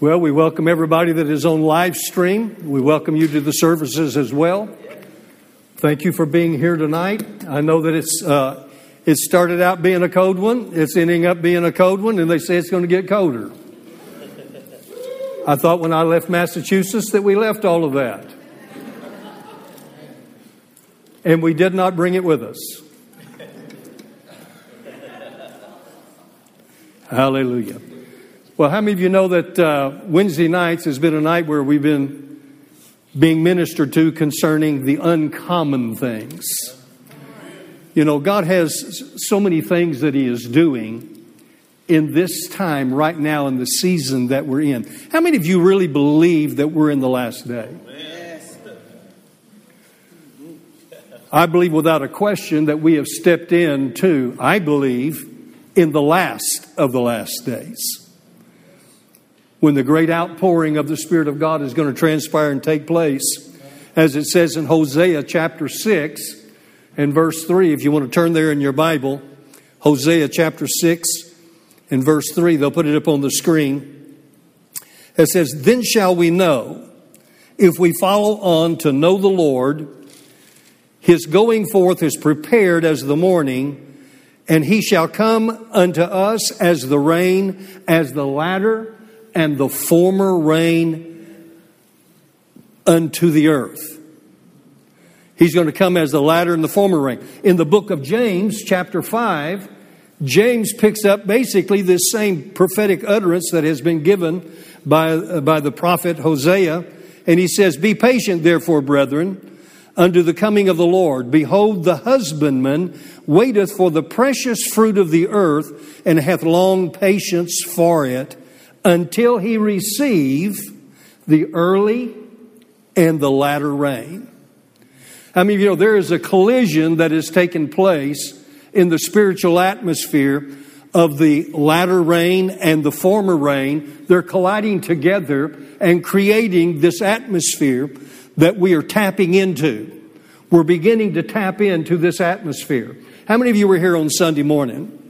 Well, we welcome everybody that is on live stream. We welcome you to the services as well. Thank you for being here tonight. I know that it's uh, it started out being a cold one. It's ending up being a cold one, and they say it's going to get colder. I thought when I left Massachusetts that we left all of that, and we did not bring it with us. Hallelujah. Well, how many of you know that uh, Wednesday nights has been a night where we've been being ministered to concerning the uncommon things? You know, God has so many things that He is doing in this time right now in the season that we're in. How many of you really believe that we're in the last day? I believe without a question that we have stepped into, I believe, in the last of the last days when the great outpouring of the Spirit of God is going to transpire and take place, as it says in Hosea chapter 6 and verse 3. If you want to turn there in your Bible, Hosea chapter 6 and verse 3, they'll put it up on the screen. It says, Then shall we know, if we follow on to know the Lord, his going forth is prepared as the morning, and he shall come unto us as the rain, as the latter and the former rain unto the earth. He's going to come as the latter and the former rain. In the book of James, chapter 5, James picks up basically this same prophetic utterance that has been given by, uh, by the prophet Hosea. And he says, Be patient, therefore, brethren, unto the coming of the Lord. Behold, the husbandman waiteth for the precious fruit of the earth, and hath long patience for it until he receive the early and the latter rain. I mean, you know, there is a collision that has taken place in the spiritual atmosphere of the latter rain and the former rain. They're colliding together and creating this atmosphere that we are tapping into. We're beginning to tap into this atmosphere. How many of you were here on Sunday morning?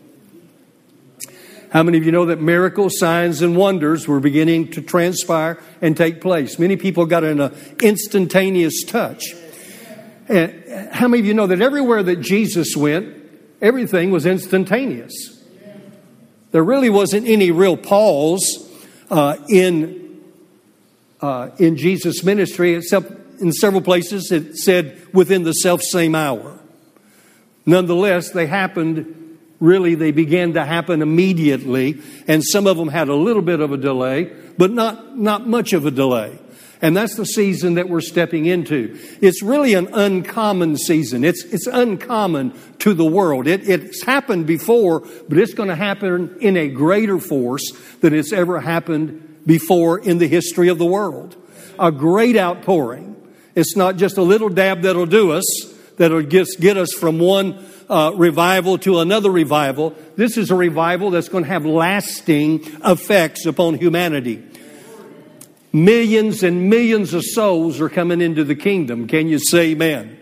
How many of you know that miracles, signs, and wonders were beginning to transpire and take place? Many people got in an instantaneous touch. And how many of you know that everywhere that Jesus went, everything was instantaneous? There really wasn't any real pause uh, in, uh, in Jesus' ministry, except in several places it said within the self same hour. Nonetheless, they happened really they began to happen immediately, and some of them had a little bit of a delay, but not, not much of a delay. And that's the season that we're stepping into. It's really an uncommon season. It's, it's uncommon to the world. It, it's happened before, but it's going to happen in a greater force than it's ever happened before in the history of the world. A great outpouring. It's not just a little dab that'll do us, that'll just get us from one uh, revival to another revival. This is a revival that's going to have lasting effects upon humanity. Millions and millions of souls are coming into the kingdom. Can you say amen?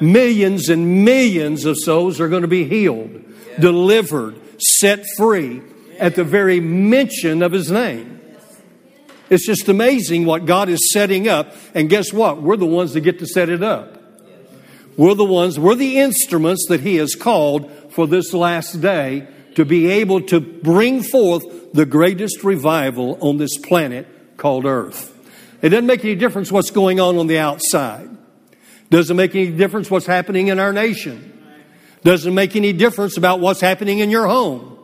Millions and millions of souls are going to be healed, delivered, set free at the very mention of his name. It's just amazing what God is setting up. And guess what? We're the ones that get to set it up. We're the ones, we're the instruments that He has called for this last day to be able to bring forth the greatest revival on this planet called Earth. It doesn't make any difference what's going on on the outside. Doesn't make any difference what's happening in our nation. Doesn't make any difference about what's happening in your home.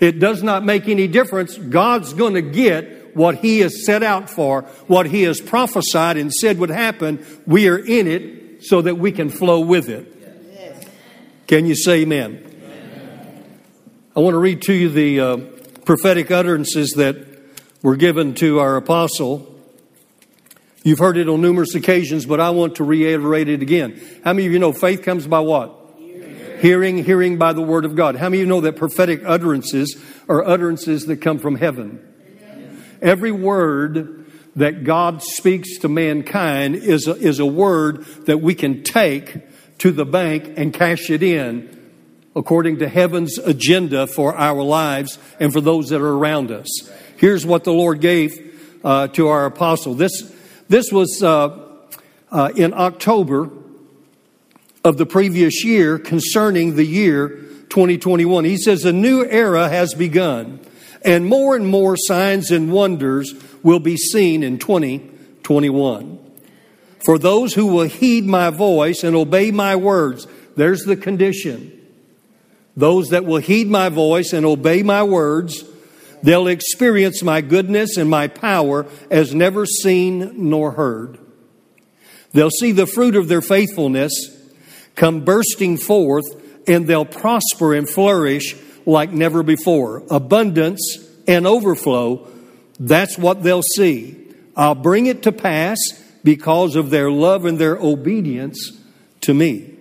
It does not make any difference. God's going to get what He has set out for, what He has prophesied and said would happen. We are in it so that we can flow with it. Can you say amen? I want to read to you the uh, prophetic utterances that were given to our apostle. You've heard it on numerous occasions, but I want to reiterate it again. How many of you know faith comes by what? Hearing, hearing, hearing by the word of God. How many of you know that prophetic utterances are utterances that come from heaven? Every word that God speaks to mankind is a, is a word that we can take to the bank and cash it in according to heaven's agenda for our lives and for those that are around us. Here's what the Lord gave uh, to our apostle. This, this was uh, uh, in October of the previous year concerning the year 2021. He says, A new era has begun, and more and more signs and wonders will be seen in 2021. For those who will heed my voice and obey my words, there's the condition. Those that will heed my voice and obey my words, they'll experience my goodness and my power as never seen nor heard. They'll see the fruit of their faithfulness come bursting forth, and they'll prosper and flourish like never before. Abundance and overflow, that's what they'll see. I'll bring it to pass because of their love and their obedience to me.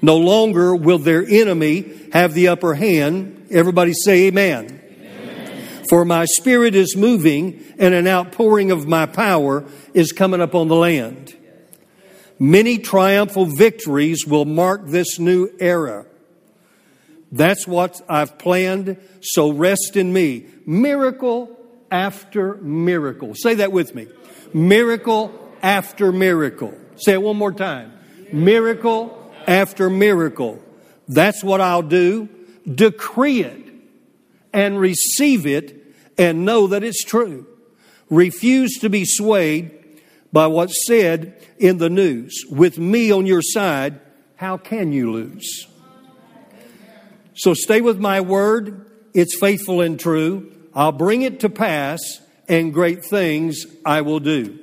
No longer will their enemy have the upper hand. Everybody say amen. amen. For my spirit is moving and an outpouring of my power is coming up on the land. Many triumphal victories will mark this new era. That's what I've planned, so rest in me. Miracle after miracle. Say that with me. Miracle after miracle. Say it one more time. Miracle after miracle. That's what I'll do. Decree it and receive it and know that it's true. Refuse to be swayed by what's said in the news. With me on your side, how can you lose? So stay with my word. It's faithful and true. I'll bring it to pass, and great things I will do.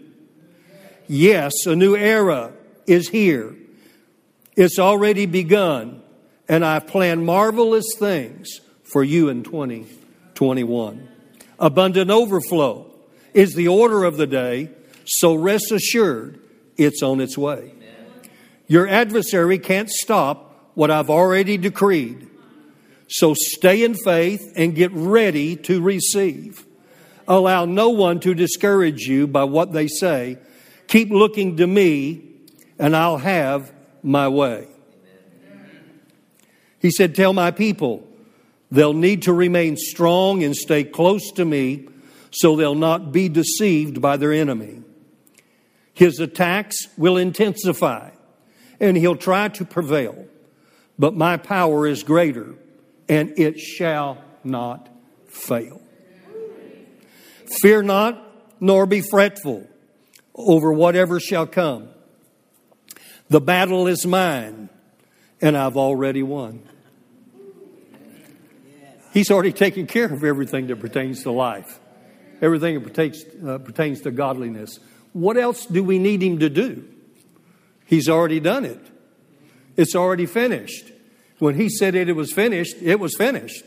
Yes, a new era is here. It's already begun, and I've planned marvelous things for you in 2021. Abundant overflow is the order of the day, so rest assured it's on its way. Your adversary can't stop what I've already decreed. So stay in faith and get ready to receive. Allow no one to discourage you by what they say. Keep looking to me, and I'll have my way. He said, Tell my people they'll need to remain strong and stay close to me so they'll not be deceived by their enemy. His attacks will intensify and he'll try to prevail, but my power is greater and it shall not fail. Fear not, nor be fretful over whatever shall come the battle is mine, and I've already won. He's already taken care of everything that pertains to life, everything that pertains, uh, pertains to godliness. What else do we need Him to do? He's already done it, it's already finished. When He said it, it was finished, it was finished.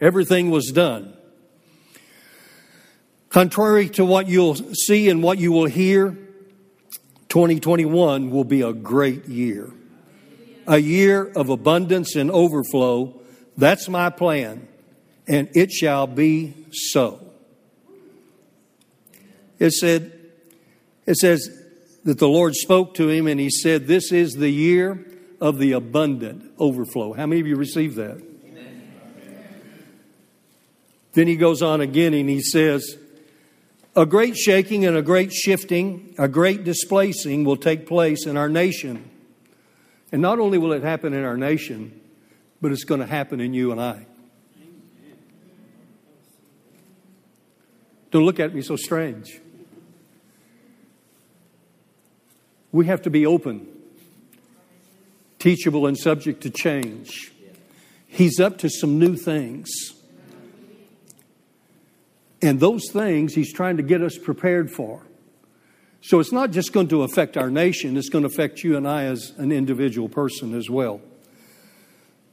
Everything was done. Contrary to what you'll see and what you will hear, 2021 will be a great year. A year of abundance and overflow. That's my plan, and it shall be so. It said, it says that the Lord spoke to him and he said, This is the year of the abundant overflow. How many of you received that? Amen. Then he goes on again and he says, a great shaking and a great shifting, a great displacing will take place in our nation. And not only will it happen in our nation, but it's going to happen in you and I. Don't look at me so strange. We have to be open, teachable, and subject to change. He's up to some new things. And those things he's trying to get us prepared for. So it's not just going to affect our nation, it's going to affect you and I as an individual person as well.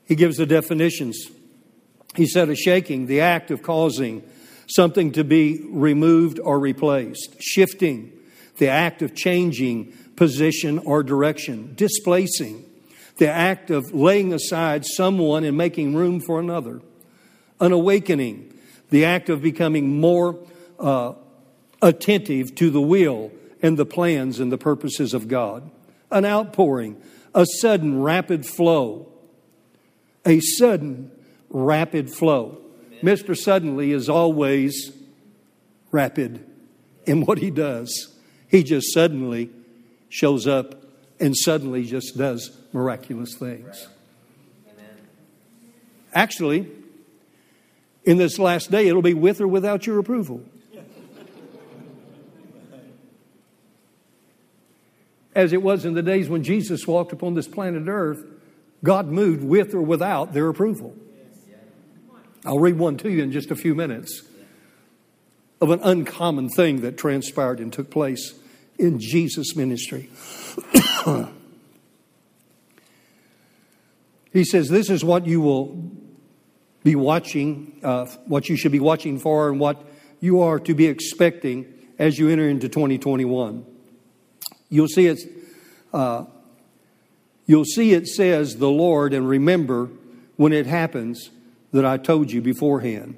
He gives the definitions. He said a shaking, the act of causing something to be removed or replaced, shifting, the act of changing position or direction, displacing, the act of laying aside someone and making room for another, an awakening, the act of becoming more uh, attentive to the will and the plans and the purposes of God. An outpouring, a sudden rapid flow. A sudden rapid flow. Amen. Mr. Suddenly is always rapid in what he does. He just suddenly shows up and suddenly just does miraculous things. Actually, in this last day, it'll be with or without your approval. As it was in the days when Jesus walked upon this planet Earth, God moved with or without their approval. I'll read one to you in just a few minutes of an uncommon thing that transpired and took place in Jesus' ministry. he says, This is what you will be watching, uh, what you should be watching for, and what you are to be expecting as you enter into 2021. You'll see it. Uh, you'll see it says the Lord, and remember when it happens that I told you beforehand.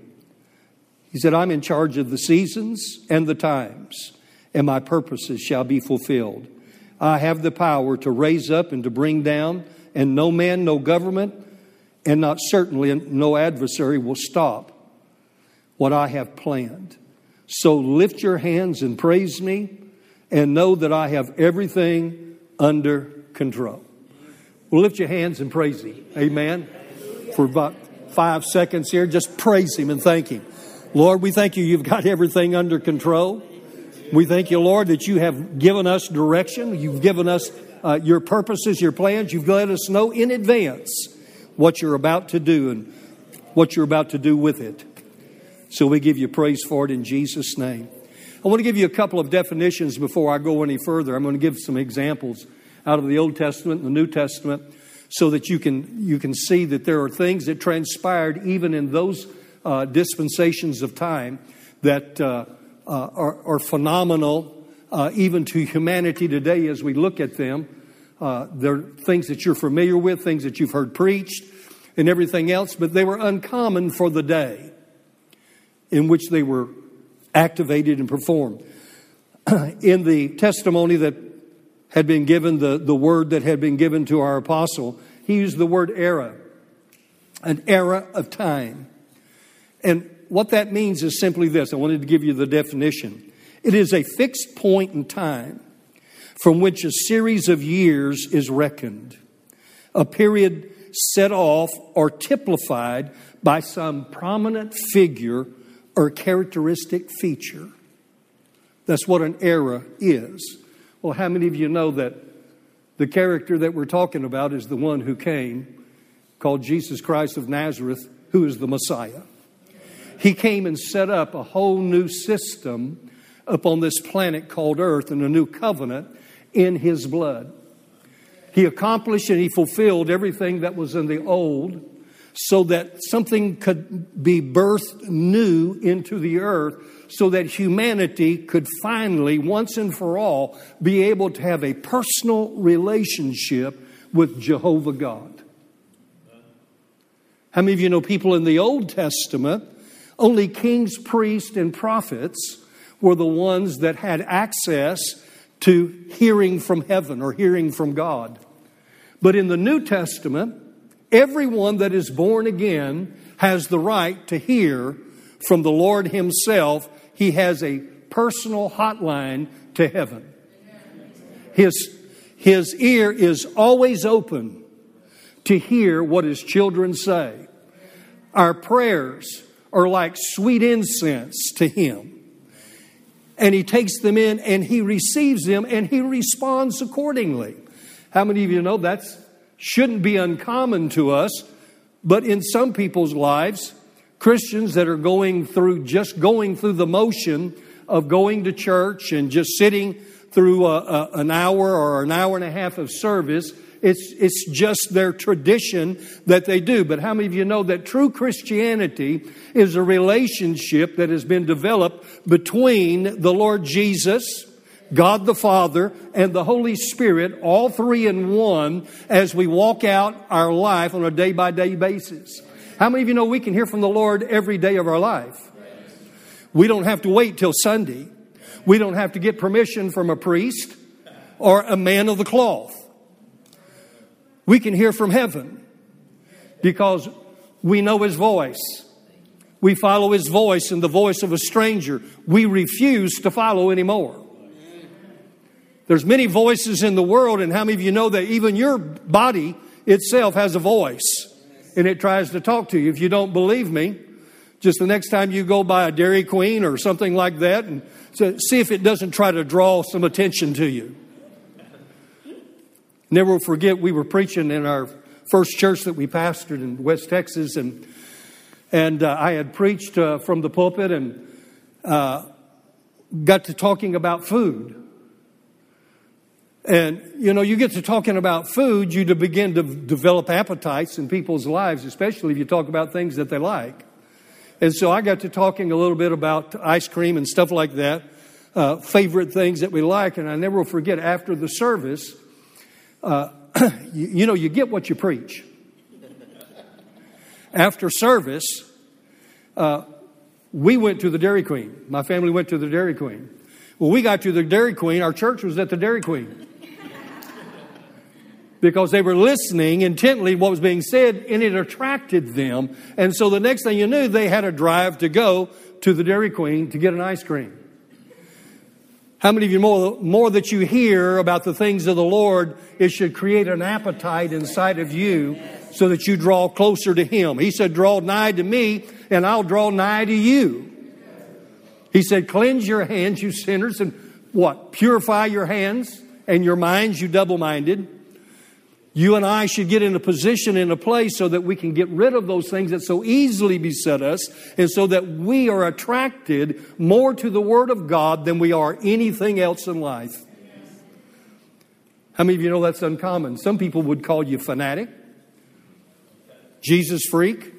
He said, I'm in charge of the seasons and the times, and my purposes shall be fulfilled. I have the power to raise up and to bring down, and no man, no government, and not certainly no adversary will stop what I have planned. So lift your hands and praise me, and know that I have everything under control. Well, lift your hands and praise Him. Amen. For about five seconds here, just praise Him and thank Him. Lord, we thank you, you've got everything under control. We thank you, Lord, that you have given us direction. You've given us uh, your purposes, your plans. You've let us know in advance what you're about to do and what you're about to do with it. So we give you praise for it in Jesus' name. I want to give you a couple of definitions before I go any further. I'm going to give some examples out of the Old Testament and the New Testament so that you can, you can see that there are things that transpired even in those uh, dispensations of time that uh, uh, are, are, phenomenal, uh, even to humanity today as we look at them. Uh, they're things that you're familiar with, things that you've heard preached, and everything else, but they were uncommon for the day in which they were activated and performed. in the testimony that had been given, the, the word that had been given to our apostle, he used the word era, an era of time. And what that means is simply this I wanted to give you the definition. It is a fixed point in time from which a series of years is reckoned, a period set off or typified by some prominent figure or characteristic feature. That's what an era is. Well, how many of you know that the character that we're talking about is the one who came, called Jesus Christ of Nazareth, who is the Messiah? He came and set up a whole new system upon this planet called Earth and a new covenant in His blood. He accomplished and He fulfilled everything that was in the old so that something could be birthed new into the earth so that humanity could finally, once and for all, be able to have a personal relationship with Jehovah God. How many of you know people in the Old Testament only kings, priests, and prophets were the ones that had access to hearing from heaven or hearing from God. But in the New Testament, everyone that is born again has the right to hear from the Lord Himself. He has a personal hotline to heaven. His, his ear is always open to hear what His children say. Our prayers are like sweet incense to him. And he takes them in and he receives them and he responds accordingly. How many of you know that shouldn't be uncommon to us, but in some people's lives, Christians that are going through just going through the motion of going to church and just sitting through a, a, an hour or an hour and a half of service it's, it's just their tradition that they do. But how many of you know that true Christianity is a relationship that has been developed between the Lord Jesus, God the Father, and the Holy Spirit, all three in one, as we walk out our life on a day by day basis? How many of you know we can hear from the Lord every day of our life? We don't have to wait till Sunday. We don't have to get permission from a priest or a man of the cloth we can hear from heaven because we know his voice. We follow his voice and the voice of a stranger. We refuse to follow anymore. There's many voices in the world, and how many of you know that even your body itself has a voice and it tries to talk to you? If you don't believe me, just the next time you go by a Dairy Queen or something like that and see if it doesn't try to draw some attention to you. Never forget, we were preaching in our first church that we pastored in West Texas, and and uh, I had preached uh, from the pulpit and uh, got to talking about food. And you know, you get to talking about food, you begin to develop appetites in people's lives, especially if you talk about things that they like. And so I got to talking a little bit about ice cream and stuff like that, uh, favorite things that we like. And I never will forget after the service, uh, you, you know, you get what you preach. After service, uh, we went to the Dairy Queen. My family went to the Dairy Queen. When we got to the Dairy Queen, our church was at the Dairy Queen. because they were listening intently what was being said and it attracted them. And so the next thing you knew, they had a drive to go to the Dairy Queen to get an ice cream. How many of you more, more that you hear about the things of the Lord, it should create an appetite inside of you so that you draw closer to Him. He said, Draw nigh to me, and I'll draw nigh to you. He said, Cleanse your hands, you sinners, and what? Purify your hands and your minds, you double minded. You and I should get in a position, in a place, so that we can get rid of those things that so easily beset us, and so that we are attracted more to the Word of God than we are anything else in life. How many of you know that's uncommon? Some people would call you fanatic, Jesus freak,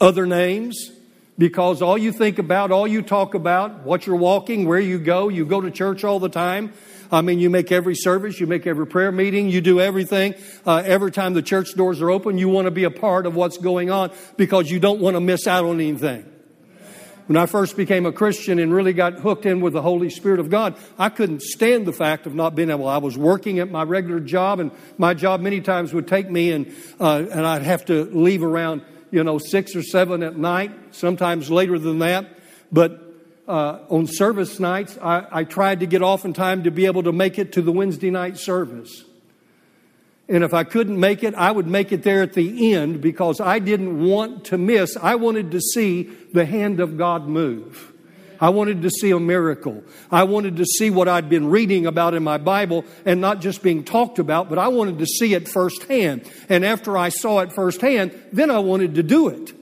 other names, because all you think about, all you talk about, what you're walking, where you go, you go to church all the time, I mean, you make every service, you make every prayer meeting, you do everything. Uh, every time the church doors are open, you want to be a part of what's going on because you don't want to miss out on anything. When I first became a Christian and really got hooked in with the Holy Spirit of God, I couldn't stand the fact of not being able. I was working at my regular job, and my job many times would take me, and uh, and I'd have to leave around you know six or seven at night, sometimes later than that. But uh, on service nights, I, I tried to get off in time to be able to make it to the Wednesday night service. And if I couldn't make it, I would make it there at the end because I didn't want to miss. I wanted to see the hand of God move. I wanted to see a miracle. I wanted to see what I'd been reading about in my Bible and not just being talked about, but I wanted to see it firsthand. And after I saw it firsthand, then I wanted to do it.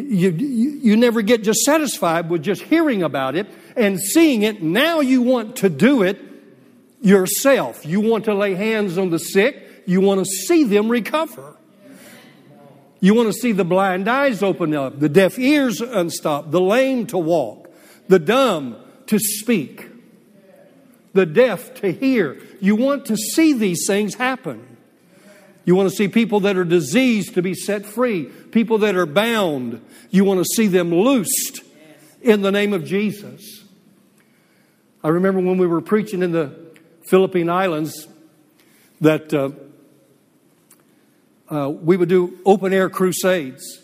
You, you, you never get just satisfied with just hearing about it and seeing it. Now you want to do it yourself. You want to lay hands on the sick. You want to see them recover. You want to see the blind eyes open up, the deaf ears unstop, the lame to walk, the dumb to speak, the deaf to hear. You want to see these things happen. You want to see people that are diseased to be set free, people that are bound. You want to see them loosed in the name of Jesus. I remember when we were preaching in the Philippine Islands that uh, uh, we would do open air crusades.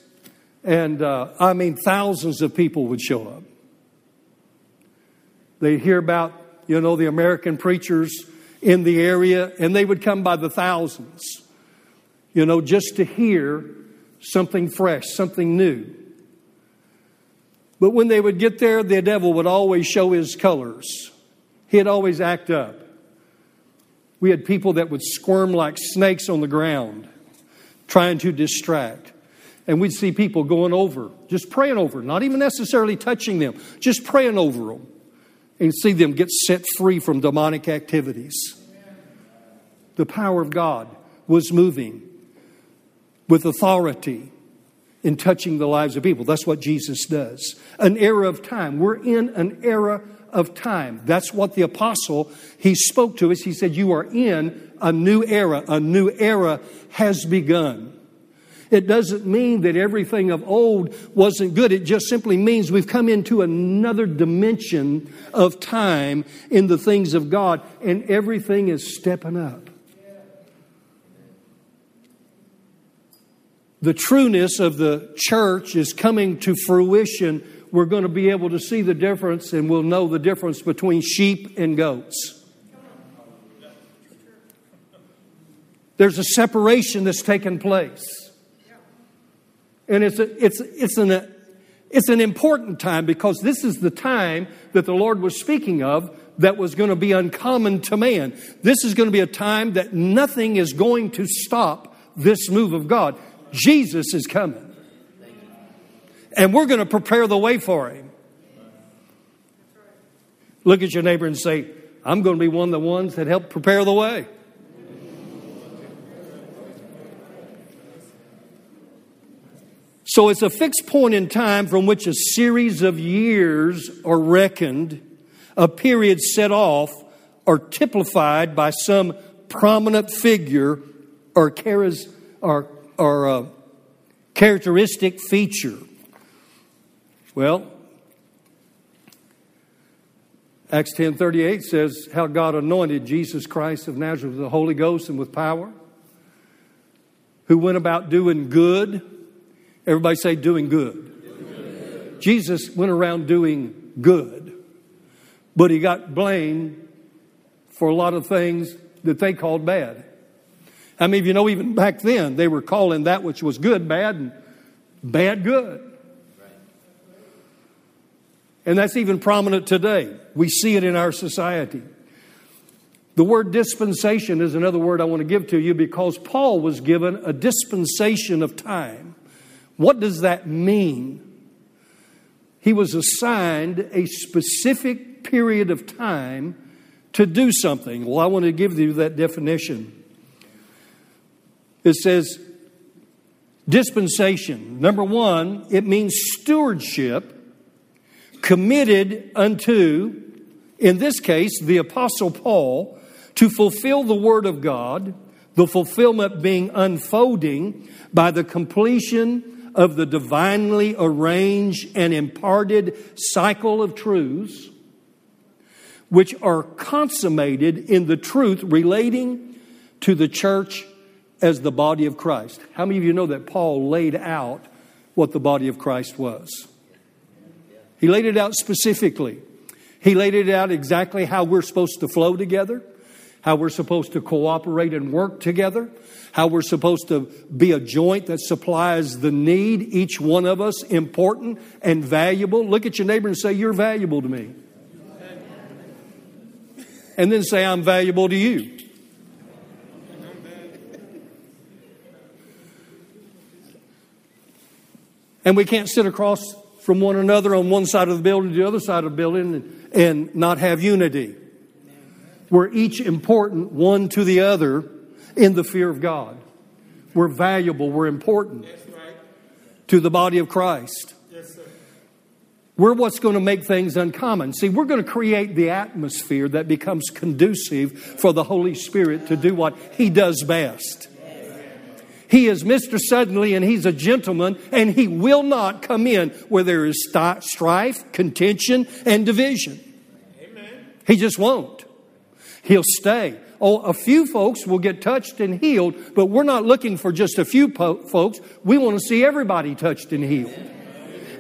And uh, I mean, thousands of people would show up. They'd hear about, you know, the American preachers in the area, and they would come by the thousands you know, just to hear something fresh, something new. But when they would get there, the devil would always show his colors. He'd always act up. We had people that would squirm like snakes on the ground, trying to distract. And we'd see people going over, just praying over, not even necessarily touching them, just praying over them, and see them get set free from demonic activities. The power of God was moving with authority in touching the lives of people. That's what Jesus does. An era of time. We're in an era of time. That's what the apostle, he spoke to us. He said, You are in a new era. A new era has begun. It doesn't mean that everything of old wasn't good. It just simply means we've come into another dimension of time in the things of God, and everything is stepping up. The trueness of the church is coming to fruition, we're going to be able to see the difference and we'll know the difference between sheep and goats. There's a separation that's taken place. And it's, a, it's, it's, an, it's an important time because this is the time that the Lord was speaking of that was going to be uncommon to man. This is going to be a time that nothing is going to stop this move of God. Jesus is coming. And we're going to prepare the way for him. Look at your neighbor and say, I'm going to be one of the ones that help prepare the way. So it's a fixed point in time from which a series of years are reckoned, a period set off or typified by some prominent figure or, charis, or, or a characteristic feature. Well, Acts 10:38 says how God anointed Jesus Christ of Nazareth with the Holy Ghost and with power, who went about doing good Everybody say, doing good. doing good. Jesus went around doing good, but he got blamed for a lot of things that they called bad. How mean, of you know even back then they were calling that which was good bad and bad good? And that's even prominent today. We see it in our society. The word dispensation is another word I want to give to you because Paul was given a dispensation of time. What does that mean? He was assigned a specific period of time to do something. Well, I want to give you that definition. It says dispensation. Number one, it means stewardship committed unto, in this case, the Apostle Paul, to fulfill the Word of God, the fulfillment being unfolding by the completion of the divinely arranged and imparted cycle of truths, which are consummated in the truth relating to the church as the body of Christ. How many of you know that Paul laid out what the body of Christ was? He laid it out specifically. He laid it out exactly how we're supposed to flow together, how we're supposed to cooperate and work together, how we're supposed to be a joint that supplies the need, each one of us important and valuable. Look at your neighbor and say, You're valuable to me. And then say, I'm valuable to you. And we can't sit across from one another on one side of the building to the other side of the building and, and not have unity. We're each important one to the other in the fear of God. We're valuable, we're important to the body of Christ. we're what's going to make things uncommon. See, we're going to create the atmosphere that becomes conducive for the Holy Spirit to do what He does best. He is Mr. Suddenly and He's a gentleman, and He will not come in where there is strife, contention, and division. Amen. He just won't. He'll stay. Oh, a few folks will get touched and healed, but we're not looking for just a few po- folks. We want to see everybody touched and healed.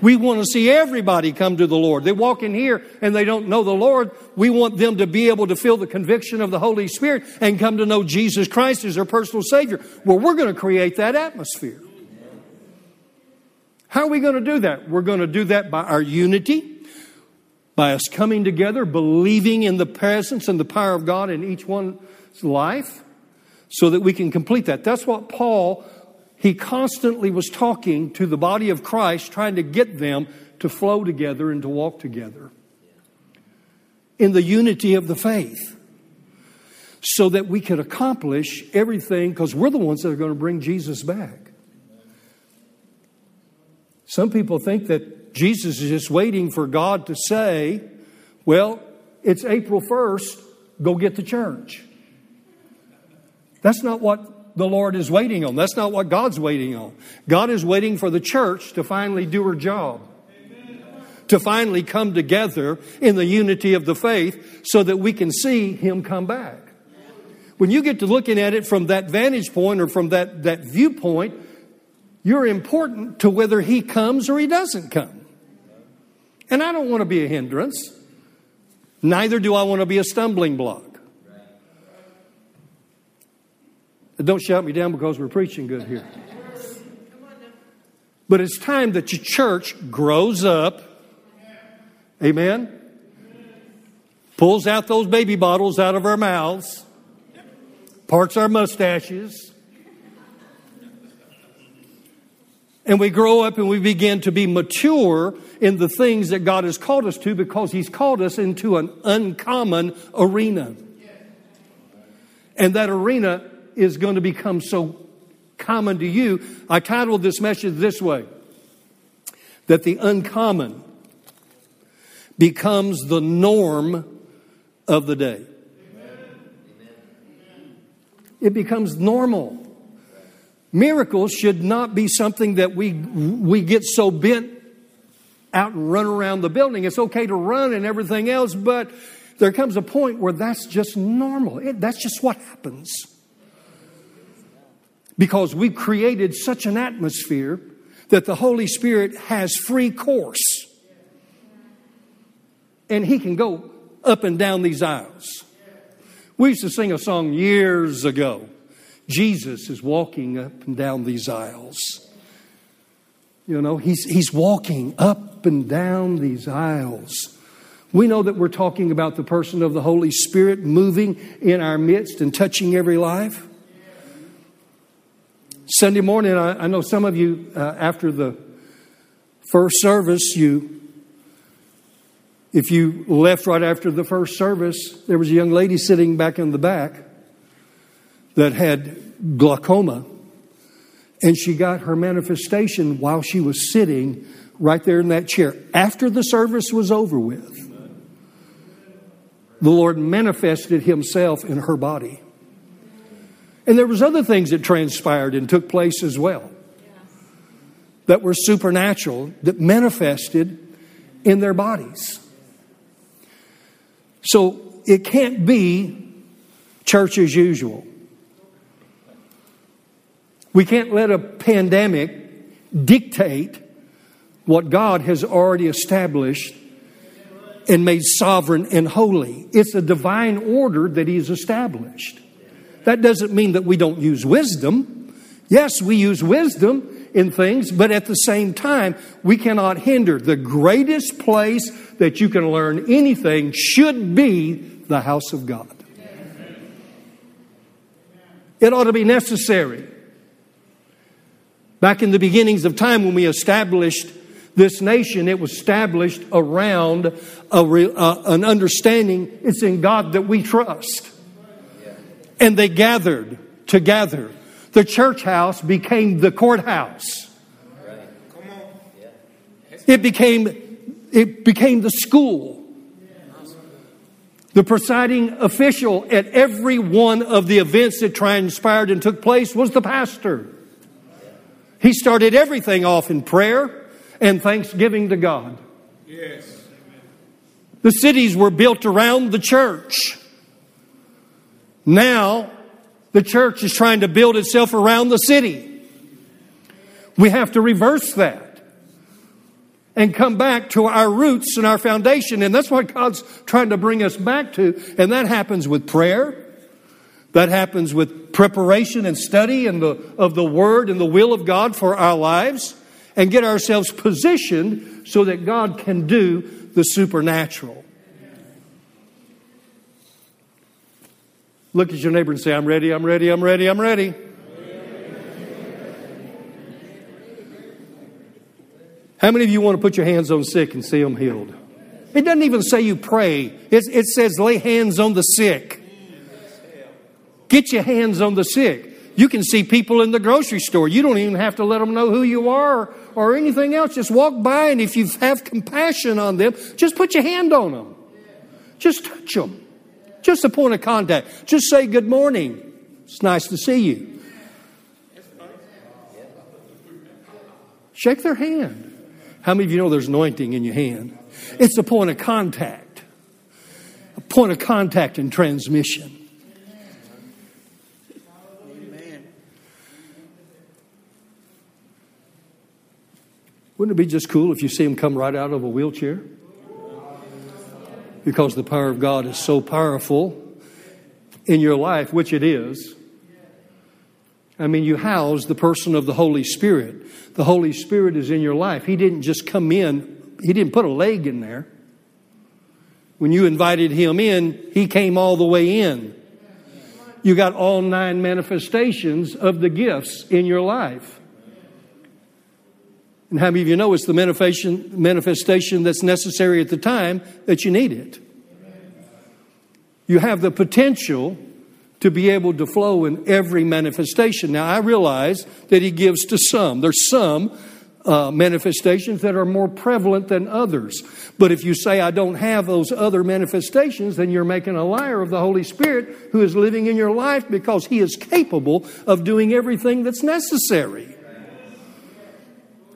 We want to see everybody come to the Lord. They walk in here and they don't know the Lord. We want them to be able to feel the conviction of the Holy Spirit and come to know Jesus Christ as their personal Savior. Well, we're going to create that atmosphere. How are we going to do that? We're going to do that by our unity, by us coming together, believing in the presence and the power of God in each one's life so that we can complete that. That's what Paul, he constantly was talking to the body of Christ, trying to get them to flow together and to walk together in the unity of the faith so that we could accomplish everything because we're the ones that are going to bring Jesus back. Some people think that Jesus is just waiting for God to say, well, it's April 1st, go get the church. That's not what the Lord is waiting on. That's not what God's waiting on. God is waiting for the church to finally do her job. To finally come together in the unity of the faith so that we can see Him come back. When you get to looking at it from that vantage point or from that, that viewpoint, You're important to whether he comes or he doesn't come. And I don't want to be a hindrance. Neither do I want to be a stumbling block. Don't shout me down because we're preaching good here. But it's time that your church grows up. Amen. Pulls out those baby bottles out of our mouths, parts our mustaches, and we grow up and we begin to be mature in the things that God has called us to because He's called us into an uncommon arena. And that arena is going to become so common to you. I titled this message this way that the uncommon becomes the norm of the day. It becomes normal. Miracles should not be something that we, we get so bent out and run around the building. It's okay to run and everything else, but there comes a point where that's just normal. It, that's just what happens. Because we've created such an atmosphere that the Holy Spirit has free course. And He can go up and down these aisles. We used to sing a song years ago Jesus is walking up and down these aisles. You know, he's, he's walking up and down these aisles. We know that we're talking about the person of the Holy Spirit moving in our midst and touching every life. Sunday morning, I, I know some of you, uh, after the first service, you, if you left right after the first service, there was a young lady sitting back in the back that had glaucoma. And she got her manifestation while she was sitting right there in that chair after the service was over with. The Lord manifested Himself in her body. And there was other things that transpired and took place as well that were supernatural that manifested in their bodies. So it can't be church as usual. We can't let a pandemic dictate what God has already established and made sovereign and holy. It's a divine order that He's established. That doesn't mean that we don't use wisdom. Yes, we use wisdom in things, but at the same time, we cannot hinder. The greatest place that you can learn anything should be the house of God. It ought to be necessary. Back in the beginnings of time when we established this nation, it was established around a, uh, an understanding it's in God that we trust. And they gathered together. The church house became the courthouse. It became, it became the school. The presiding official at every one of the events that transpired and took place was the pastor. He started everything off in prayer and thanksgiving to God. Yes. The cities were built around the church. Now, the church is trying to build itself around the city. We have to reverse that and come back to our roots and our foundation. And that's what God's trying to bring us back to. And that happens with prayer. That happens with preparation and study and the, of the Word and the will of God for our lives and get ourselves positioned so that God can do the supernatural. Look at your neighbor and say, I'm ready, I'm ready, I'm ready, I'm ready. How many of you want to put your hands on sick and see them healed? It doesn't even say you pray, it, it says lay hands on the sick. Get your hands on the sick. You can see people in the grocery store. You don't even have to let them know who you are or, or anything else. Just walk by, and if you have compassion on them, just put your hand on them. Just touch them. Just a point of contact. Just say good morning. It's nice to see you. Shake their hand. How many of you know there's anointing in your hand? It's a point of contact, a point of contact and transmission. Wouldn't it be just cool if you see him come right out of a wheelchair? Because the power of God is so powerful in your life, which it is. I mean, you house the person of the Holy Spirit. The Holy Spirit is in your life. He didn't just come in, He didn't put a leg in there. When you invited Him in, He came all the way in. You got all nine manifestations of the gifts in your life. And how many of you know it's the manifestation, manifestation that's necessary at the time that you need it? You have the potential to be able to flow in every manifestation. Now, I realize that He gives to some. There's some uh, manifestations that are more prevalent than others. But if you say, I don't have those other manifestations, then you're making a liar of the Holy Spirit who is living in your life because He is capable of doing everything that's necessary.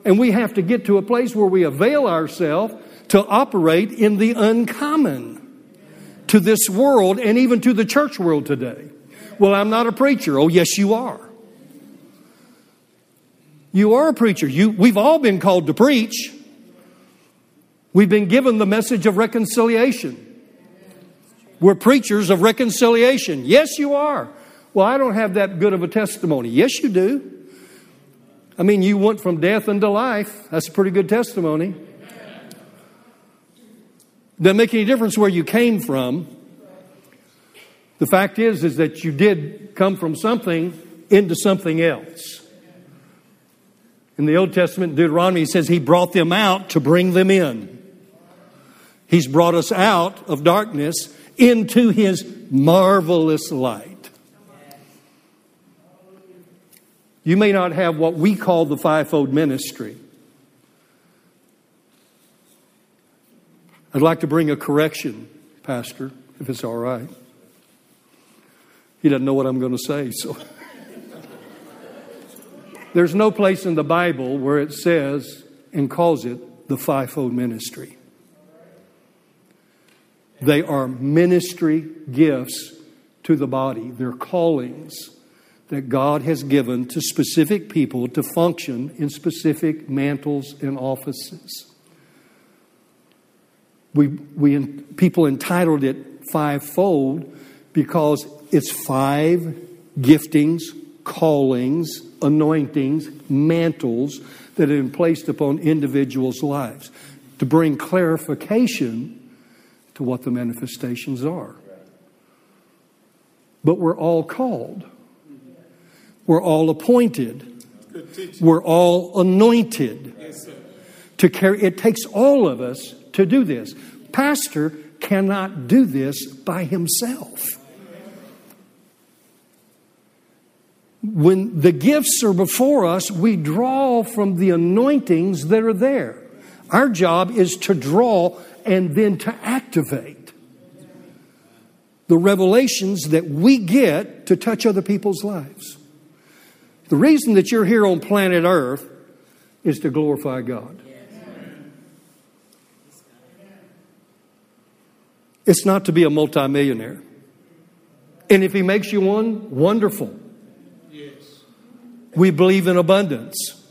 And we have to get to a place where we avail ourselves to operate in the uncommon to this world and even to the church world today. Well, I'm not a preacher. Oh, yes, you are. You are a preacher. You, we've all been called to preach. We've been given the message of reconciliation. We're preachers of reconciliation. Yes, you are. Well, I don't have that good of a testimony. Yes, you do. I mean, you went from death unto life. That's a pretty good testimony. Doesn't make any difference where you came from. The fact is, is that you did come from something into something else. In the Old Testament, Deuteronomy says he brought them out to bring them in. He's brought us out of darkness into his marvelous light. You may not have what we call the fivefold ministry. I'd like to bring a correction, Pastor, if it's all right. He doesn't know what I'm going to say, so. There's no place in the Bible where it says and calls it the fivefold ministry. They are ministry gifts to the body, they're callings that God has given to specific people to function in specific mantles and offices. We, we people entitled it fivefold because it's five giftings, callings, anointings, mantles that have been placed upon individuals' lives to bring clarification to what the manifestations are. But we're all called. We're all appointed. We're all anointed to carry. It takes all of us to do this. Pastor cannot do this by himself. When the gifts are before us, we draw from the anointings that are there. Our job is to draw and then to activate the revelations that we get to touch other people's lives. The reason that you're here on planet Earth is to glorify God. It's not to be a multimillionaire. And if He makes you one, wonderful. We believe in abundance.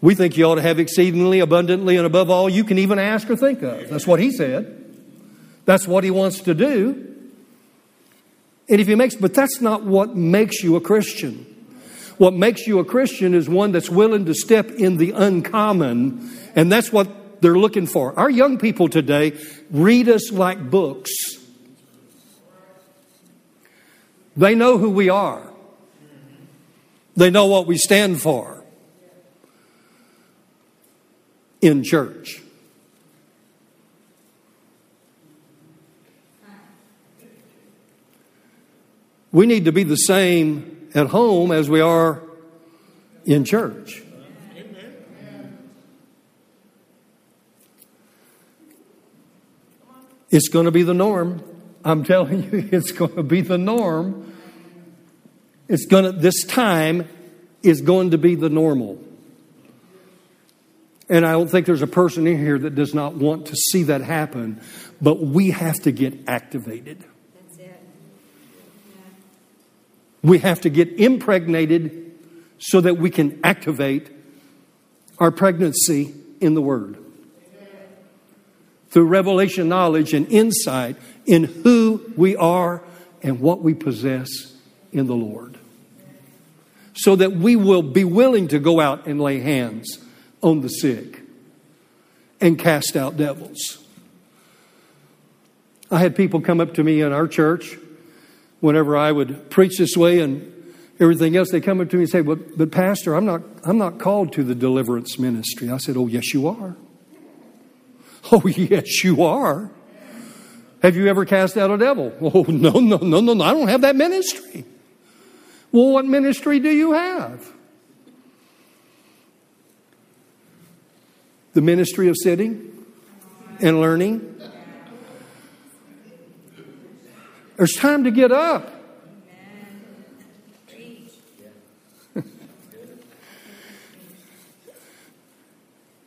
We think you ought to have exceedingly abundantly and above all you can even ask or think of. That's what He said. That's what He wants to do. And if he makes, but that's not what makes you a Christian. What makes you a Christian is one that's willing to step in the uncommon, and that's what they're looking for. Our young people today read us like books. They know who we are. They know what we stand for in church. We need to be the same at home as we are in church. It's going to be the norm. I'm telling you, it's going to be the norm. It's going to, this time is going to be the normal. And I don't think there's a person in here that does not want to see that happen, but we have to get activated. We have to get impregnated so that we can activate our pregnancy in the Word. Through revelation knowledge and insight in who we are and what we possess in the Lord. So that we will be willing to go out and lay hands on the sick and cast out devils. I had people come up to me in our church whenever I would preach this way and everything else. They come up to me and say, "But, but Pastor, I'm not, I'm not called to the deliverance ministry." I said, "Oh, yes, you are. Oh, yes, you are. Have you ever cast out a devil? Oh, no, no, no, no, no. I don't have that ministry. Well, what ministry do you have? The ministry of sitting and learning There's time to get up.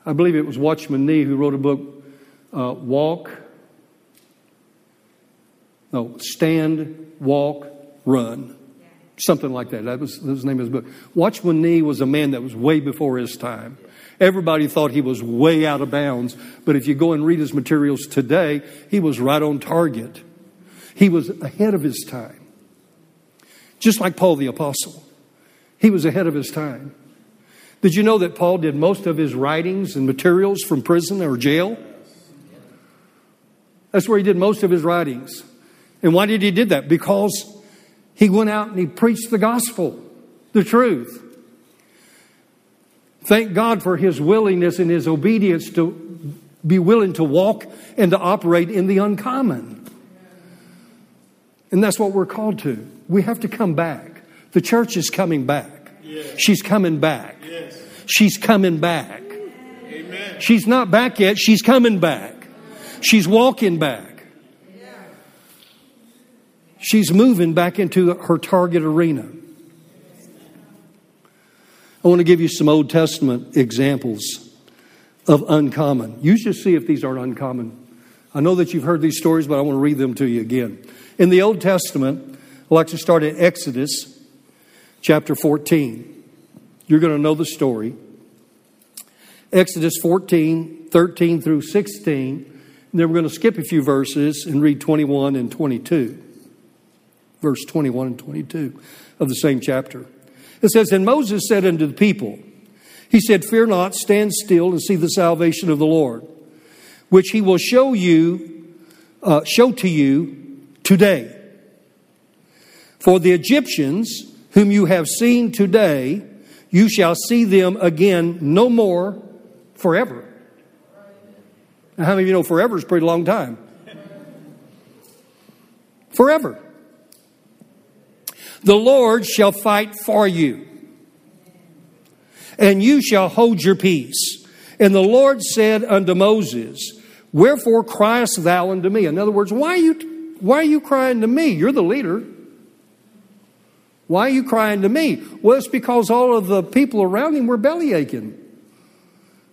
I believe it was Watchman Nee who wrote a book, uh, Walk, no, Stand, Walk, Run. Something like that. That was, that was the name of his book. Watchman Nee was a man that was way before his time. Everybody thought he was way out of bounds, but if you go and read his materials today, he was right on target. He was ahead of his time. Just like Paul the Apostle, he was ahead of his time. Did you know that Paul did most of his writings and materials from prison or jail? That's where he did most of his writings. And why did he do that? Because he went out and he preached the gospel, the truth. Thank God for his willingness and his obedience to be willing to walk and to operate in the uncommon. And that's what we're called to. We have to come back. The church is coming back. Yes. She's coming back. Yes. She's coming back. Amen. She's not back yet. She's coming back. She's walking back. She's moving back into her target arena. I want to give you some Old Testament examples of uncommon. You should see if these aren't uncommon. I know that you've heard these stories, but I want to read them to you again. In the Old Testament, I'd like to start at Exodus chapter 14. You're going to know the story. Exodus 14, 13 through 16. And then we're going to skip a few verses and read 21 and 22. Verse 21 and 22 of the same chapter. It says, And Moses said unto the people, He said, Fear not, stand still and see the salvation of the Lord, which he will show you, uh, show to you today. For the Egyptians, whom you have seen today, you shall see them again no more forever. Now, how many of you know forever is a pretty long time? Forever. The Lord shall fight for you, and you shall hold your peace. And the Lord said unto Moses, Wherefore criest thou unto me? In other words, why are you why are you crying to me? You're the leader. Why are you crying to me? Well, it's because all of the people around him were belly aching.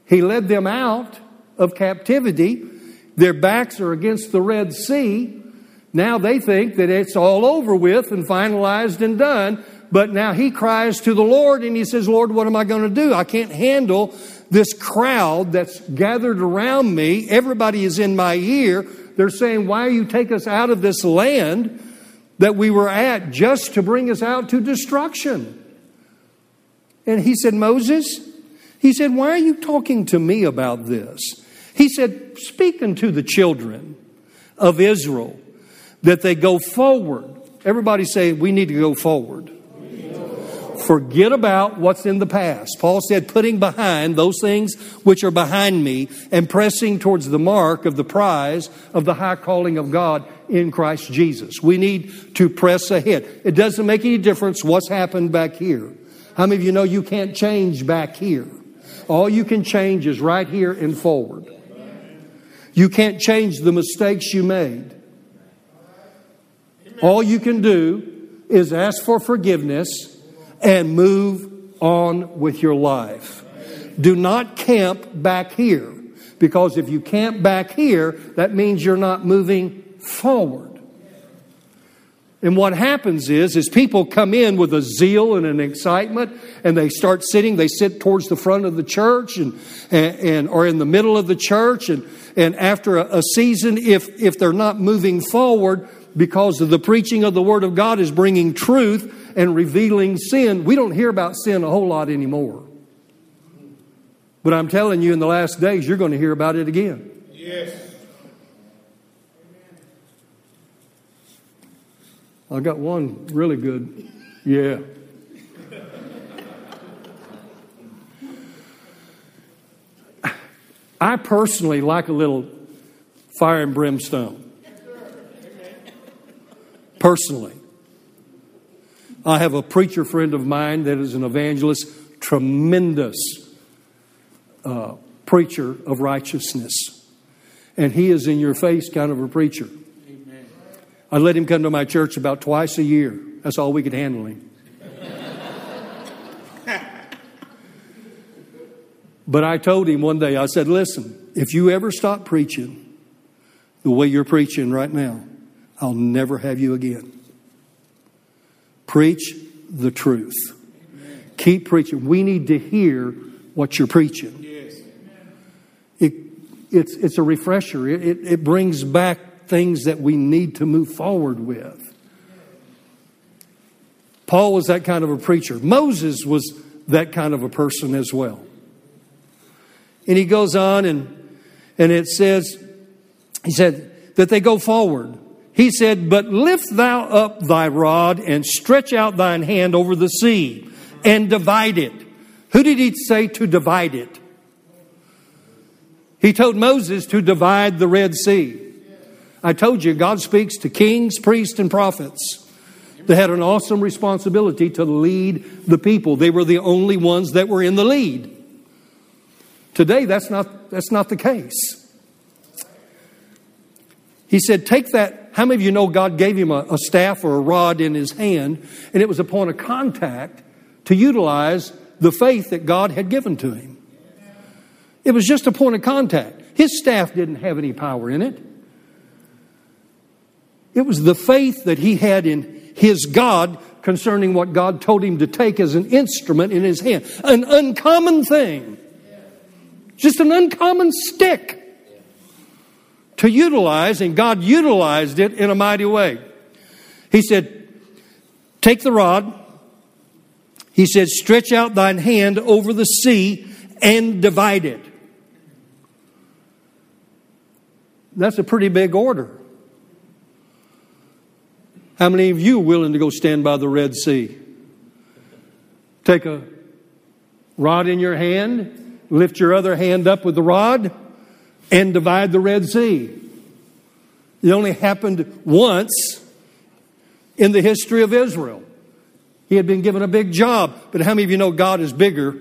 He led them out of captivity. Their backs are against the Red Sea. Now they think that it's all over with and finalized and done. But now he cries to the Lord and he says, Lord, what am I going to do? I can't handle this crowd that's gathered around me. Everybody is in my ear. They're saying, Why you take us out of this land that we were at just to bring us out to destruction? And he said, Moses, he said, Why are you talking to me about this? He said, Speak unto the children of Israel that they go forward. Everybody say, We need to go forward. Forget about what's in the past. Paul said, putting behind those things which are behind me and pressing towards the mark of the prize of the high calling of God in Christ Jesus. We need to press ahead. It doesn't make any difference what's happened back here. How many of you know you can't change back here? All you can change is right here and forward. You can't change the mistakes you made. All you can do is ask for forgiveness and move on with your life. Do not camp back here because if you camp back here, that means you're not moving forward. And what happens is, is people come in with a zeal and an excitement, and they start sitting. They sit towards the front of the church, and, and, and or in the middle of the church. And, and after a, a season, if if they're not moving forward because of the preaching of the Word of God is bringing truth and revealing sin, we don't hear about sin a whole lot anymore. But I'm telling you, in the last days, you're going to hear about it again. Yes. I got one really good. Yeah. I personally like a little fire and brimstone. Personally. I have a preacher friend of mine that is an evangelist, tremendous uh, preacher of righteousness. And he is in your face kind of a preacher. I let him come to my church about twice a year. That's all we could handle him. but I told him one day, I said, listen, if you ever stop preaching the way you're preaching right now, I'll never have you again. Preach the truth. Amen. Keep preaching. We need to hear what you're preaching. Yes. It, it's, it's a refresher, it, it, it brings back things that we need to move forward with. Paul was that kind of a preacher. Moses was that kind of a person as well. And he goes on and, and it says, he said, that they go forward. He said, But lift thou up thy rod and stretch out thine hand over the sea and divide it. Who did he say to divide it? He told Moses to divide the Red Sea. I told you, God speaks to kings, priests, and prophets. They had an awesome responsibility to lead the people. They were the only ones that were in the lead. Today, that's not, that's not the case. He said, Take that. How many of you know God gave him a, a staff or a rod in his hand, and it was a point of contact to utilize the faith that God had given to him? It was just a point of contact. His staff didn't have any power in it. It was the faith that he had in his God concerning what God told him to take as an instrument in his hand. An uncommon thing. Just an uncommon stick to utilize, and God utilized it in a mighty way. He said, Take the rod. He said, Stretch out thine hand over the sea and divide it. That's a pretty big order. How many of you willing to go stand by the Red Sea? Take a rod in your hand, lift your other hand up with the rod, and divide the Red Sea. It only happened once in the history of Israel. He had been given a big job, but how many of you know God is bigger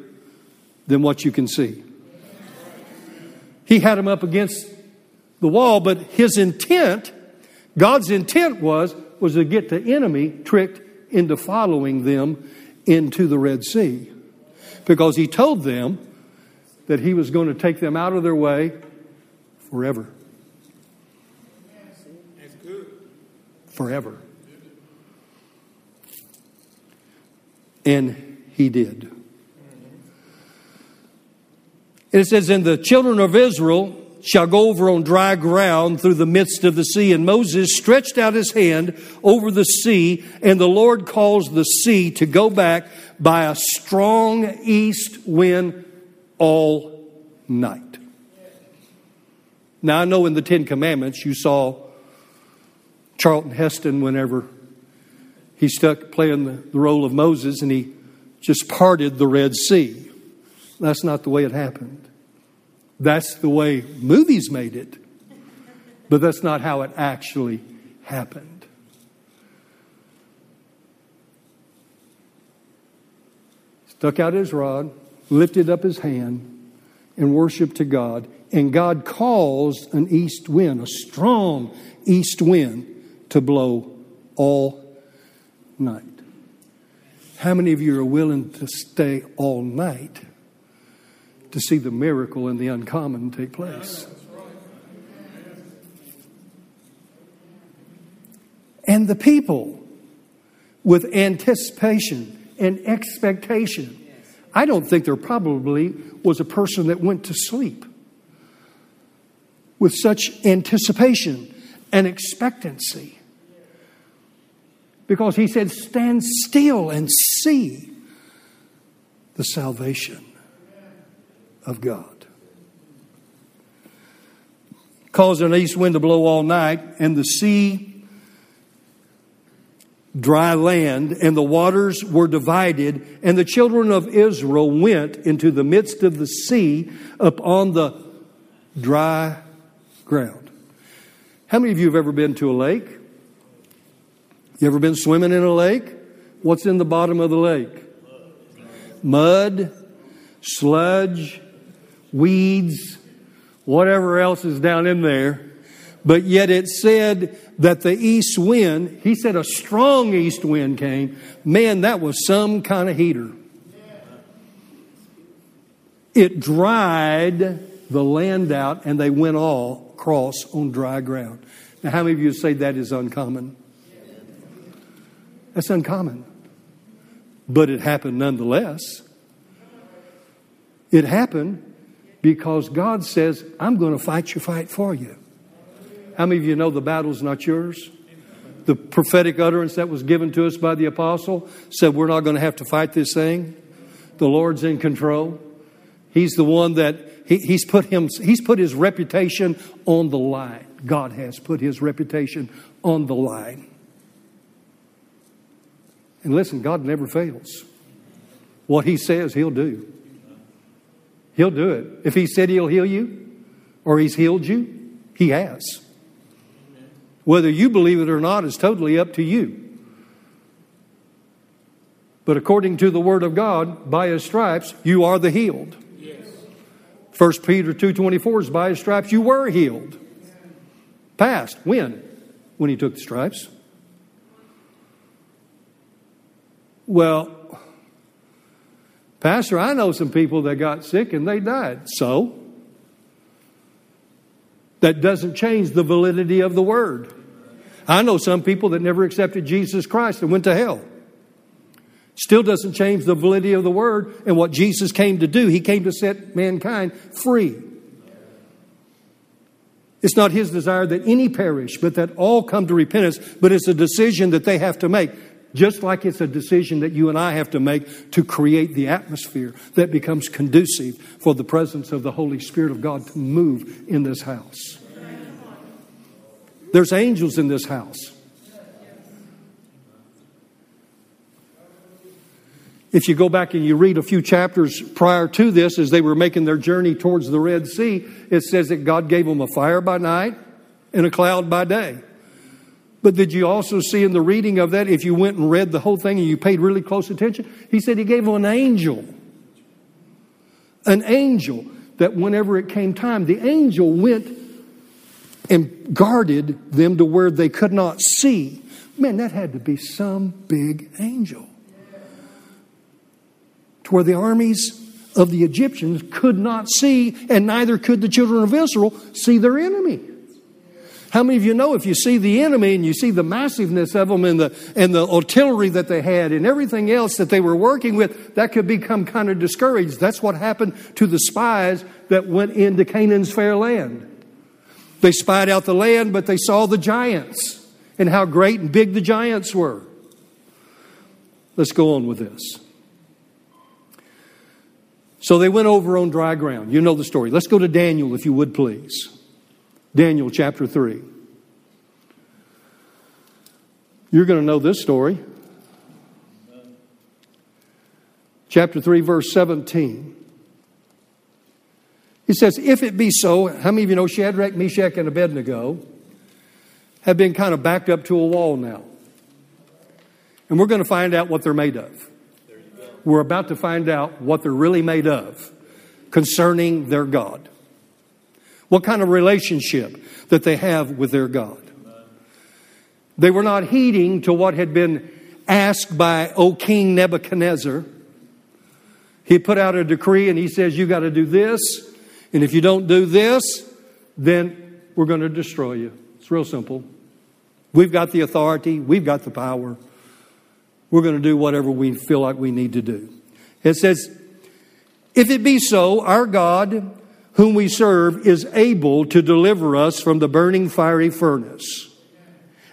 than what you can see? He had him up against the wall, but his intent, God's intent was was to get the enemy tricked into following them into the Red Sea. Because he told them that he was going to take them out of their way forever. Forever. And he did. And it says, And the children of Israel shall go over on dry ground through the midst of the sea. And Moses stretched out his hand over the sea, and the Lord caused the sea to go back by a strong east wind all night. Now, I know in the Ten Commandments you saw Charlton Heston whenever he stuck playing the, the role of Moses and he just parted the Red Sea. That's not the way it happened. That's the way movies made it, but that's not how it actually happened. Stuck out his rod, lifted up his hand, and worshiped to God. And God caused an east wind, a strong east wind, to blow all night. How many of you are willing to stay all night to see the miracle and the uncommon take place. And the people with anticipation and expectation. I don't think there probably was a person that went to sleep with such anticipation and expectancy. Because he said, Stand still and see the salvation of God. Caused an east wind to blow all night, and the sea dry land, and the waters were divided, and the children of Israel went into the midst of the sea upon the dry ground. How many of you have ever been to a lake? You ever been swimming in a lake? What's in the bottom of the lake? Mud, sludge, weeds, whatever else is down in there. But yet it said that the east wind, he said a strong east wind came. Man, that was some kind of heater. It dried the land out and they went all across on dry ground. Now, how many of you say that is uncommon? That's uncommon. But it happened nonetheless. It happened because God says, I'm going to fight your fight for you. How many of you know the battle's not yours? The prophetic utterance that was given to us by the apostle said, We're not going to have to fight this thing. The Lord's in control. He's the one that he, he's, put him, he's put his reputation on the line. God has put his reputation on the line. And listen, God never fails. What he says, he'll do. He'll do it. If he said he'll heal you or he's healed you, he has. Whether you believe it or not is totally up to you. But according to the word of God, by his stripes you are the healed. Yes. 1 Peter 2:24 is by his stripes you were healed. Past, when? When he took the stripes. Well, Pastor, I know some people that got sick and they died. So? That doesn't change the validity of the word. I know some people that never accepted Jesus Christ and went to hell. Still doesn't change the validity of the word and what Jesus came to do. He came to set mankind free. It's not his desire that any perish, but that all come to repentance, but it's a decision that they have to make. Just like it's a decision that you and I have to make to create the atmosphere that becomes conducive for the presence of the Holy Spirit of God to move in this house. There's angels in this house. If you go back and you read a few chapters prior to this, as they were making their journey towards the Red Sea, it says that God gave them a fire by night and a cloud by day. But did you also see in the reading of that, if you went and read the whole thing and you paid really close attention, he said he gave them an angel. An angel that whenever it came time, the angel went and guarded them to where they could not see. Man, that had to be some big angel. To where the armies of the Egyptians could not see, and neither could the children of Israel see their enemy. How many of you know if you see the enemy and you see the massiveness of them and the, and the artillery that they had and everything else that they were working with, that could become kind of discouraged. That's what happened to the spies that went into Canaan's fair land. They spied out the land, but they saw the giants and how great and big the giants were. Let's go on with this. So they went over on dry ground. You know the story. Let's go to Daniel, if you would please. Daniel chapter 3. You're going to know this story. Chapter 3, verse 17. He says, If it be so, how many of you know Shadrach, Meshach, and Abednego have been kind of backed up to a wall now? And we're going to find out what they're made of. We're about to find out what they're really made of concerning their God. What kind of relationship that they have with their God. They were not heeding to what had been asked by, O King Nebuchadnezzar. He put out a decree and he says, You got to do this. And if you don't do this, then we're going to destroy you. It's real simple. We've got the authority, we've got the power. We're going to do whatever we feel like we need to do. It says, If it be so, our God, whom we serve, is able to deliver us from the burning fiery furnace.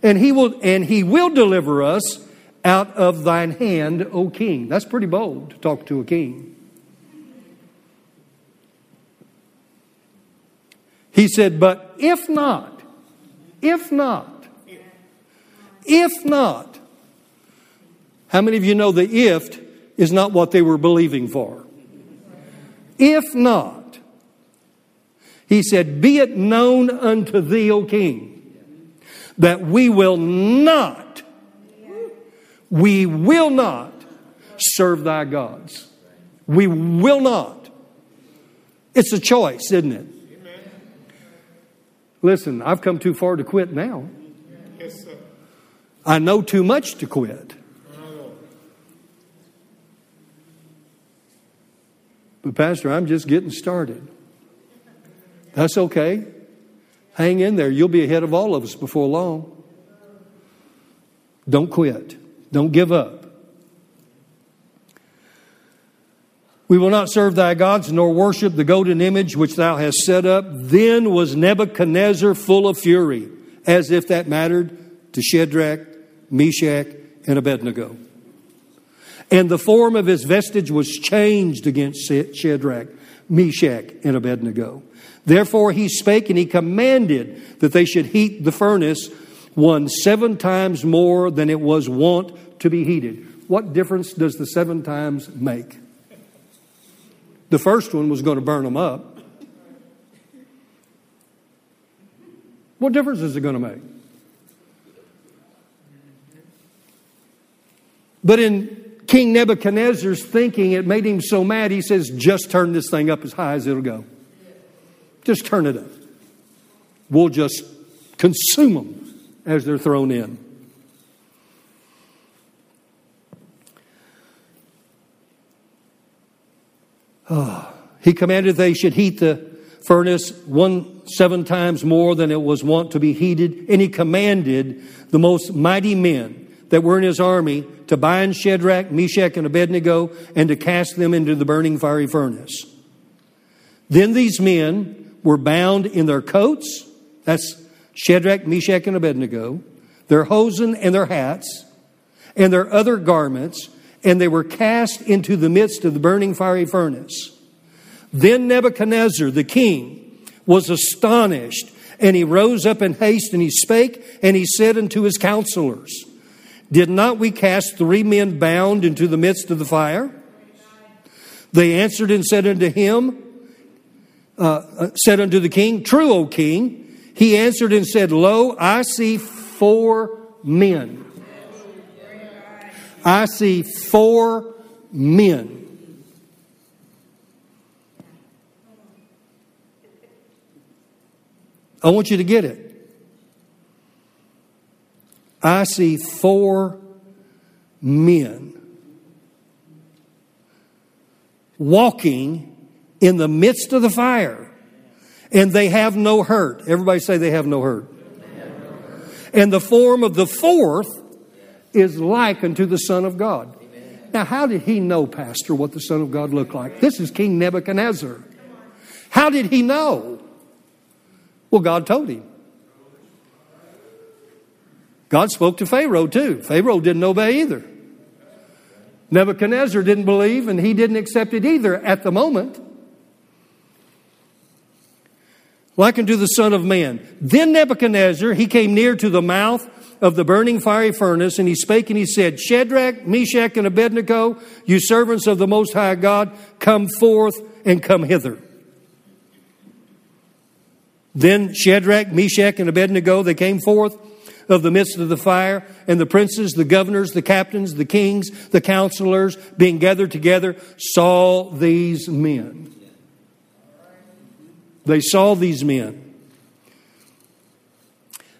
And he will, and he will deliver us out of thine hand, O king. That's pretty bold to talk to a king. He said, But if not, if not, if not, how many of you know the if is not what they were believing for? If not, he said, Be it known unto thee, O king, that we will not, we will not serve thy gods. We will not. It's a choice, isn't it? Listen, I've come too far to quit now. I know too much to quit. But, Pastor, I'm just getting started. That's okay. Hang in there. You'll be ahead of all of us before long. Don't quit. Don't give up. We will not serve thy gods, nor worship the golden image which thou hast set up. Then was Nebuchadnezzar full of fury, as if that mattered to Shadrach, Meshach, and Abednego. And the form of his vestige was changed against Shadrach, Meshach, and Abednego. Therefore he spake and he commanded that they should heat the furnace one seven times more than it was wont to be heated. What difference does the seven times make? The first one was going to burn them up. What difference is it going to make? But in King Nebuchadnezzar's thinking, it made him so mad, he says, just turn this thing up as high as it'll go. Just turn it up. We'll just consume them as they're thrown in. Oh, he commanded they should heat the furnace one seven times more than it was wont to be heated, and he commanded the most mighty men that were in his army to bind Shadrach, Meshach, and Abednego and to cast them into the burning fiery furnace. Then these men were bound in their coats, that's Shadrach, Meshach, and Abednego, their hosen and their hats, and their other garments, and they were cast into the midst of the burning fiery furnace. Then Nebuchadnezzar, the king, was astonished, and he rose up in haste, and he spake, and he said unto his counselors, Did not we cast three men bound into the midst of the fire? They answered and said unto him, uh, uh said unto the king, True, O king. He answered and said, Lo, I see four men I see four men. I want you to get it. I see four men walking in the midst of the fire, and they have no hurt. Everybody say they have no hurt. And the form of the fourth is like unto the Son of God. Now, how did he know, Pastor, what the Son of God looked like? This is King Nebuchadnezzar. How did he know? Well, God told him. God spoke to Pharaoh too. Pharaoh didn't obey either. Nebuchadnezzar didn't believe and he didn't accept it either at the moment. Like unto the Son of Man. Then Nebuchadnezzar, he came near to the mouth of the burning fiery furnace, and he spake and he said, Shadrach, Meshach, and Abednego, you servants of the Most High God, come forth and come hither. Then Shadrach, Meshach, and Abednego, they came forth of the midst of the fire, and the princes, the governors, the captains, the kings, the counselors, being gathered together, saw these men. They saw these men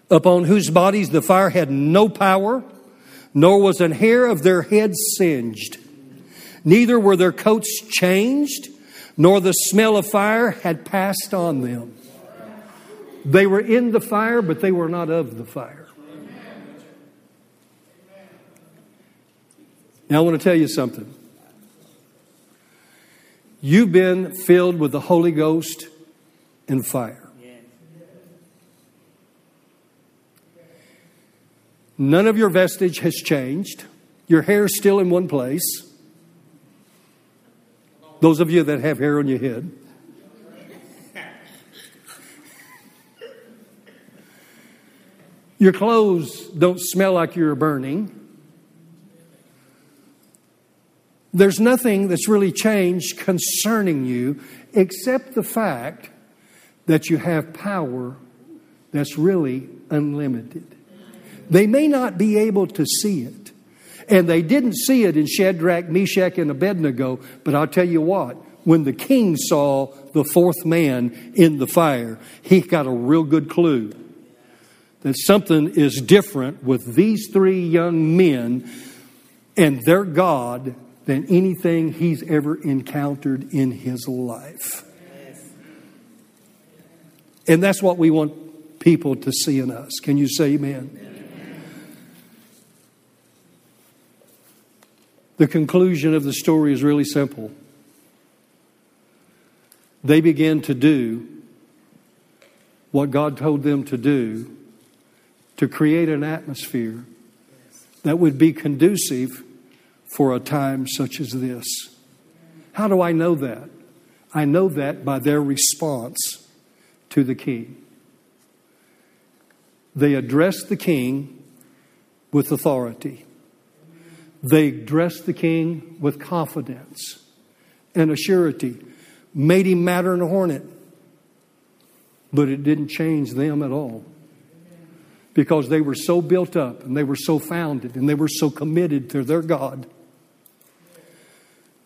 upon whose bodies the fire had no power, nor was an hair of their heads singed. Neither were their coats changed, nor the smell of fire had passed on them. They were in the fire, but they were not of the fire. Now, I want to tell you something. You've been filled with the Holy Ghost and fire. None of your vestige has changed. Your hair is still in one place. Those of you that have hair on your head. Your clothes don't smell like you're burning. There's nothing that's really changed concerning you except the fact that you have power that's really unlimited. They may not be able to see it. And they didn't see it in Shadrach, Meshach, and Abednego, but I'll tell you what, when the king saw the fourth man in the fire, he got a real good clue that something is different with these three young men and their God than anything he's ever encountered in his life. And that's what we want people to see in us. Can you say amen? The conclusion of the story is really simple. They began to do what God told them to do to create an atmosphere that would be conducive for a time such as this. How do I know that? I know that by their response to the king. They addressed the king with authority. They addressed the king with confidence and a surety, made him matter and a hornet. But it didn't change them at all because they were so built up and they were so founded and they were so committed to their God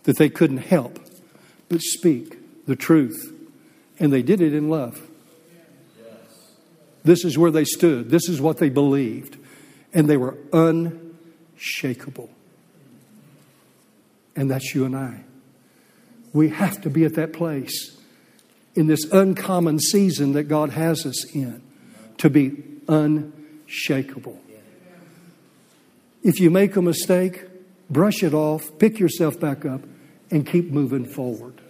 that they couldn't help but speak the truth. And they did it in love. This is where they stood, this is what they believed, and they were unshakable. And that's you and I. We have to be at that place in this uncommon season that God has us in to be unshakable. If you make a mistake, brush it off, pick yourself back up, and keep moving forward.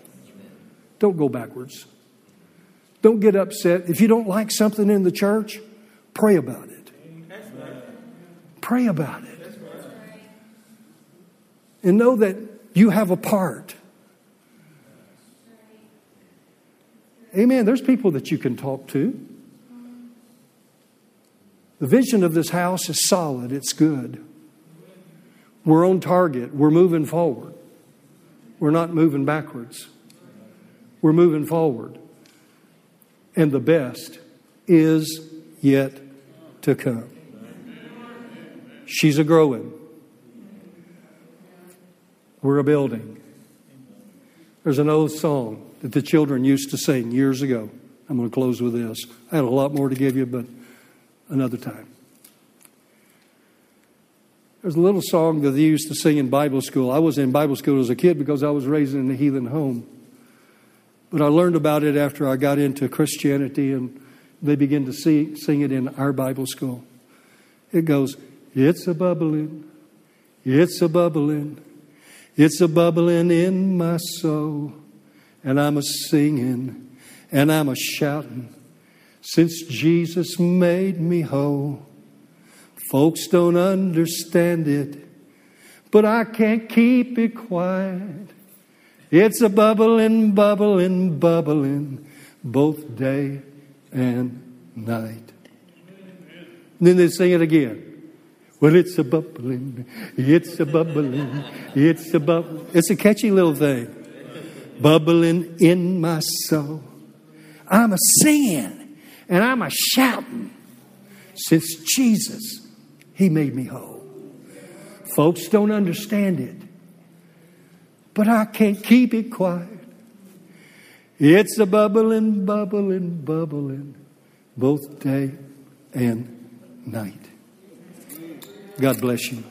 Don't go backwards. Don't get upset. If you don't like something in the church, pray about it. Pray about it. And know that you have a part. Amen. There's people that you can talk to. The vision of this house is solid, it's good. We're on target, we're moving forward. We're not moving backwards, we're moving forward. And the best is yet to come. She's a growing. We're a building. There's an old song that the children used to sing years ago. I'm going to close with this. I had a lot more to give you, but another time. There's a little song that they used to sing in Bible school. I was in Bible school as a kid because I was raised in a heathen home. But I learned about it after I got into Christianity and they began to see, sing it in our Bible school. It goes, It's a bubbling, it's a bubbling, it's a bubbling in my soul, and I'm a singing and I'm a shouting since Jesus made me whole. Folks don't understand it, but I can't keep it quiet. It's a bubbling, bubbling, bubbling both day and night. And then they sing it again. Well, it's a bubbling, it's a bubbling, it's a bubble. It's a catchy little thing. Bubbling in my soul. I'm a singing and I'm a shouting since Jesus, He made me whole. Folks don't understand it, but I can't keep it quiet. It's a bubbling, bubbling, bubbling both day and night. God bless you.